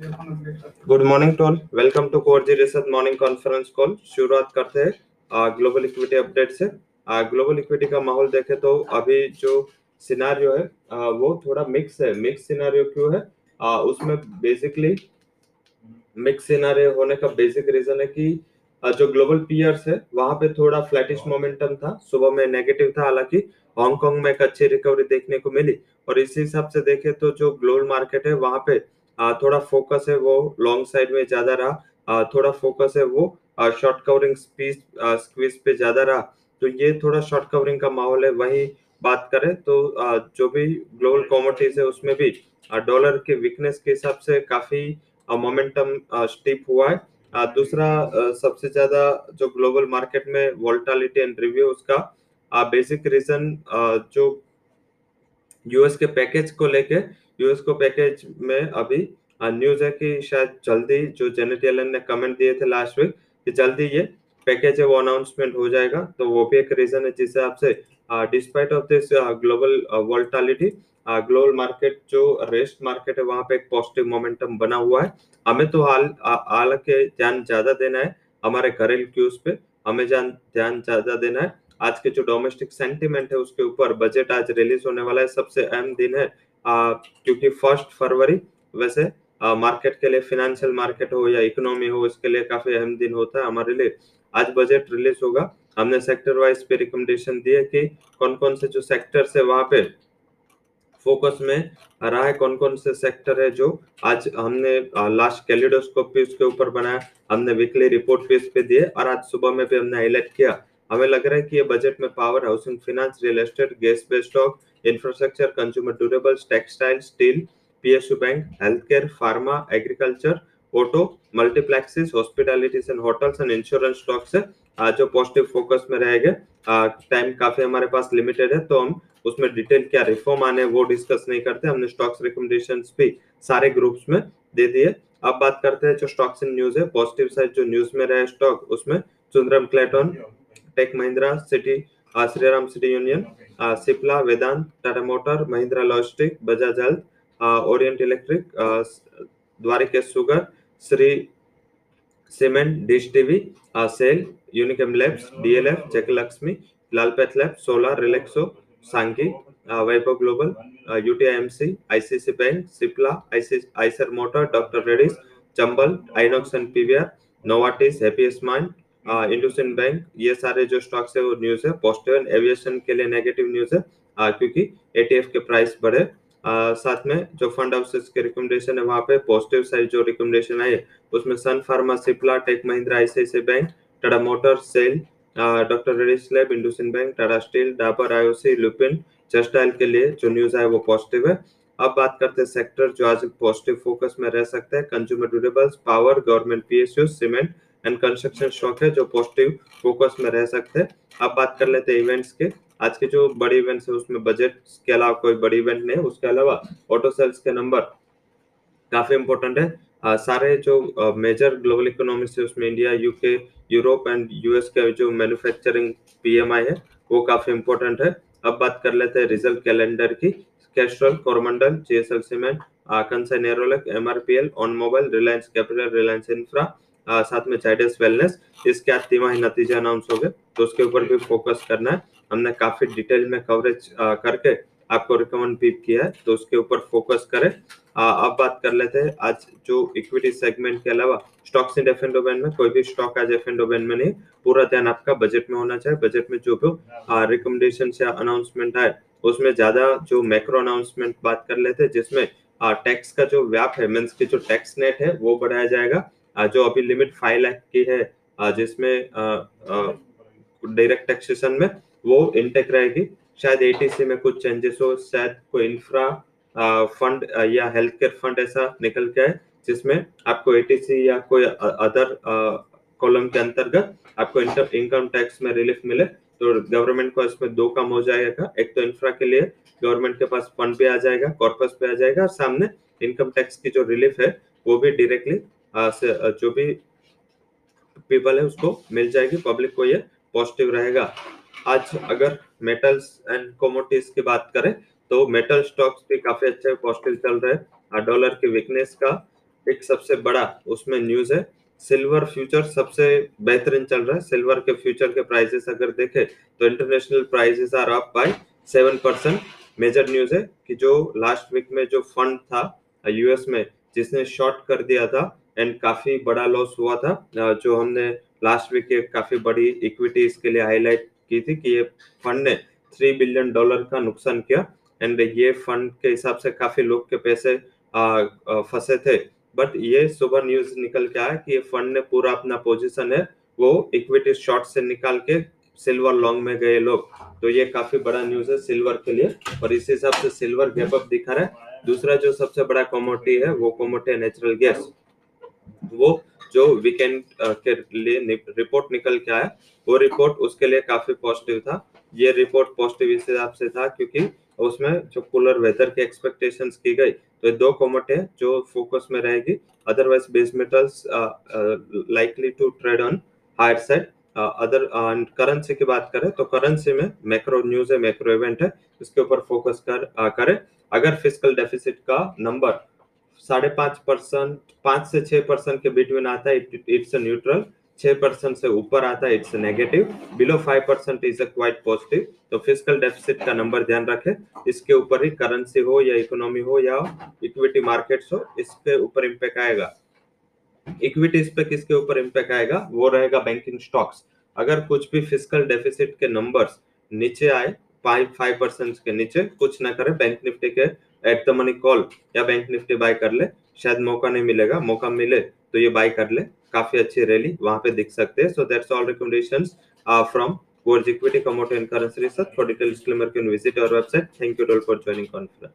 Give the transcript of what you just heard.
Good morning to all welcome to Korji research morning conference call शुरुआत करते हैं global equity update से। Global equity का माहौल देखे तो अभी जो सिनारियो है आ, वो थोड़ा मिक्स है। मिक्स सिनारियो क्यों है? आ, उसमें बेसिकली मिक्स सिनारियो होने का बेसिक रीजन है कि जो ग्लोबल पियर्स है वहाँ पे थोड़ा फ्लैटिश मोमेंटम था। सुबह में नेगेटिव था हालाँकि हांगकांग में एक अच्छी रिकवरी देखने को मिली। और इसी हिसाब से देखे तो जो ग्लोबल मार्केट है वहाँ पे थोड़ा फोकस है वो लॉन्ग साइड में ज़्यादा रहा। थोड़ा फोकस है वो शॉर्ट कवरिंग स्पीड स्क्वीज पे ज़्यादा रहा। तो ये थोड़ा शॉर्ट कवरिंग का माहौल है, वही बात करें तो जो भी ग्लोबल कॉमोडिटीज है उसमें भी डॉलर के वीकनेस के हिसाब से काफ़ी मोमेंटम स्टिप हुआ है। दूसरा सबसे ज़्यादा जो ग्लोबल मार्केट में वोल्टालिटी एंड रिव्यू उसका बेसिक रीजन जो यूएस के पैकेज को लेके यूएस को पैकेज में अभी न्यूज़ है कि शायद जल्दी जो जेनेट एलन ने कमेंट दिए थे लास्ट वीक कि जल्दी ये पैकेज है, वो अनाउंसमेंट हो जाएगा। तो वो भी एक रीजन है जिस हिसाब से despite of this global volatility global market जो रेस्ट मार्केट है, वहाँ पे एक पॉजिटिव मोमेंटम बना हुआ है। हमें तो हाल हालाँकि ध्यान ज़्यादा देना है हमारे घरेलू क्यूज पे। हमें ध्यान ज़्यादा देना है। आज के जो डोमेस्टिक सेंटिमेंट है, उसके ऊपर बजट आज रिलीज़ होने वाला है। सबसे अहम दिन है क्योंकि फ़र्स्ट फरवरी, वैसे मार्केट के लिए फिनेंशियल मार्केट हो या इकोनॉमी हो, इसके लिए काफ़ी अहम दिन होता है हमारे लिए। आज बजट रिलीज़ होगा। हमने सेक्टर वाइज पे रिकमेंडेशन दिए कि कौन कौन से जो सेक्टर है वहाँ पे फोकस में रहा है, कौन कौन से सेक्टर है जो आज हमने लास्ट कैलिडोस्कोप भी उसके ऊपर बनाया। हमने वीकली रिपोर्ट भी इस पे दिए और आज सुबह में भी हमने हाईलाइट किया। हमें लग रहा है कि ये बजट में power housing finance real estate gas based stock consumer durables textile steel PSU bank health care pharma agriculture auto multiplexes hospitalities and hotels and insurance stocks है जो पॉजिटिव फोकस में रहेंगे टाइम काफ़ी हमारे पास लिमिटेड है तो हम उसमें डिटेल क्या रिफॉर्म आने वो डिस्कस नहीं करते, हमने स्टॉक्स रिकमेंडेशन भी सारे ग्रुप्स में दे दिए। अब बात करते हैं जो स्टॉक्स इन न्यूज़ है पॉजिटिव साइड जो न्यूज़ में रहे स्टॉक उसमें Sundaram Clayton Tech Mahindra City Shriram City Union Cipla, Vedanta, Tata Motor, Mahindra logistic, Bajaj health Orient Electric Dwarikesh sugar, Shree cement, Dish TV SAIL, Unichem labs, DLF Jayalakshmi लालपेट lab, solar, Relaxo, Sanghi Vaibhav global UTI AMC, ICICI bank, Cipla Eicher motor, doctor Reddy's Chambal Inox and PVR, Novartis happiest mind IndusInd bank ये सारे जो stocks है वो news है। Positive and aviation के लिए negative news है आ, क्योंकि एटीएफ के प्राइस बढ़े। आ, साथ में जो फंड हाउसेस के रिकमेंडेशन है वहाँ पे पॉजिटिव साइड जो रिकमेंडेशन आई उसमें Sun pharma Cipla Tech Mahindra ICICI bank Tata motor SAIL doctor Reddy's lab IndusInd bank Tata steel Dabur IOC Lupin जस्टाइल के लिए जो न्यूज़ आए वो पॉजिटिव है। अब बात करते हैं सेक्टर जो आज पॉजिटिव फोकस में रह सकते हैं consumer durables power government PSU cement and construction stock है जो पॉजिटिव फोकस में रह सकते हैं। अब बात कर लेते हैं इवेंट्स के। आज के जो बड़े इवेंट्स है उसमें बजट के अलावा कोई बड़ी इवेंट नहीं उसके अलावा ऑटो सेल्स के नंबर काफ़ी इंपॉर्टेंट है। आ, सारे जो मेजर ग्लोबल इकोनॉमिक्स है उसमें India UK Europe and US के जो मैन्युफैक्चरिंग पीएमआई है वो काफ़ी इंपॉर्टेंट है। अब बात कर लेते हैं रिज़ल्ट कैलेंडर की। Castrol Coromandel GSL cement Kansai Nerolac MRPL on mobile Reliance Capital Reliance infra साथ में चाइडस वेलनेस इसके आज तिमाही नतीजे अनाउंस हो गए तो उसके ऊपर भी फोकस करना है। हमने काफ़ी डिटेल में कवरेज करके आपको रिकमेंड भी किया है तो उसके ऊपर फोकस करें। अब बात कर लेते हैं, आज जो इक्विटी सेगमेंट के अलावा स्टॉक्स इन एफ़ में, कोई भी स्टॉक आज एफ़ में नहीं, पूरा ध्यान आपका बजट में होना चाहिए। बजट में जो भी रिकमेंडेशन या अनाउंसमेंट आए, उसमें ज़्यादा जो मैक्रो अनाउंसमेंट बात कर लेते हैं, जिसमें टैक्स का जो व्याप है मीन्स की जो टैक्स नेट है, वो बढ़ाया जाएगा। जो अभी लिमिट फाइव लाख की है जिसमें डायरेक्ट टैक्सेशन में वो इंटेक रहेगी। शायद एटीसी में कुछ चेंजेस हो, शायद कोई इंफ्रा फंड या हेल्थ केयर फंड ऐसा निकल के आए, जिसमें आपको एटीसी या कोई अदर कॉलम के अंतर्गत आपको इनकम टैक्स में रिलीफ मिले। तो गवर्नमेंट को इसमें दो काम हो जाएगा। एक तो इंफ्रा के लिए गवर्नमेंट के पास फंड भी आ जाएगा कॉर्पस पे आ जाएगा, और सामने इनकम टैक्स की जो रिलीफ है, वो भी डायरेक्टली जो भी पीपल है, उसको मिल जाएगी पब्लिक को ये पॉजिटिव रहेगा। आज अगर मेटल्स एंड कोमोडिटीज की बात करें तो मेटल स्टॉक्स भी काफ़ी अच्छे पॉजिटिव चल रहे हैं। डॉलर की वीकनेस का एक सबसे बड़ा उसमें न्यूज़ है। सिल्वर फ्यूचर सबसे बेहतरीन चल रहा है। सिल्वर के फ्यूचर के प्राइसेस अगर देखें तो international prices are up by seven percent major news है कि जो लास्ट वीक में जो फंड था यूएस में, जिसने शॉर्ट कर दिया था एंड काफ़ी बड़ा लॉस हुआ था जो हमने लास्ट वीक के काफ़ी बड़ी इक्विटी इसके लिए हाईलाइट की थी कि ये फंड ने थ्री बिलियन डॉलर का नुकसान किया एंड ये फंड के हिसाब से काफ़ी लोग के पैसे फंसे थे। बट ये सुबह न्यूज़ निकल के आया कि ये फंड ने पूरा अपना पोजीशन है, वो इक्विटी शॉर्ट से निकाल के सिल्वर लॉन्ग में गए लोग। तो ये काफ़ी बड़ा न्यूज़ है सिल्वर के लिए और इस हिसाब से सिल्वर गैप अप दिखा रहा है। दूसरा जो सबसे बड़ा कॉमोडिटी है, वो कॉमोडिटी नेचुरल गैस वो, जो वीकेंड के लिए रिपोर्ट निकल के आया, वो रिपोर्ट उसके लिए काफ़ी पॉजिटिव था। ये रिपोर्ट पॉजिटिव इस हिसाब से था क्योंकि उसमें जो कूलर वेदर के एक्सपेक्टेशंस की गई तो दो कॉमोट है जो फोकस में रहेगी। Otherwise base metals likely to trade on higher side other currency की बात करें तो करेंसी में मैक्रो न्यूज़ है मैक्रो इवेंट है, इसके ऊपर फोकस कर करें। अगर फ़िज़िकल डेफिसिट का नंबर साढ़े पाँच परसेंट, पाँच से छह परसेंट के बिटवीन आता है इट्स न्यूट्रल। छह परसेंट से ऊपर आता है, it's negative. Below five percent is a quite positive. तो फ़िज़िकल डेफिसिट का नंबर ध्यान रखें। इसके ऊपर ही करेंसी हो या इकोनॉमी हो या इक्विटी मार्केट्स हो, इसके ऊपर इम्पैक्ट आएगा। इक्विटीज पे किसके ऊपर इम्पैक्ट आएगा? वो रहेगा बैंकिंग स्टॉक्स। अगर कुछ भी फ़िज़िकल डेफिसिट के नंबर्स नीचे आए फाइव फाइव परसेंट के नीचे, कुछ ना करे, बैंक निफ्टी के एट द मनी कॉल या बैंक निफ्टी बाय कर ले। शायद मौका नहीं मिलेगा। मौका मिले तो ये बाय कर ले। काफ़ी अच्छी रैली वहाँ पे दिख सकते हैं। So that's all recommendation from world equity commodity and currency research for details disclaimer can visit our website thank you all for joining conference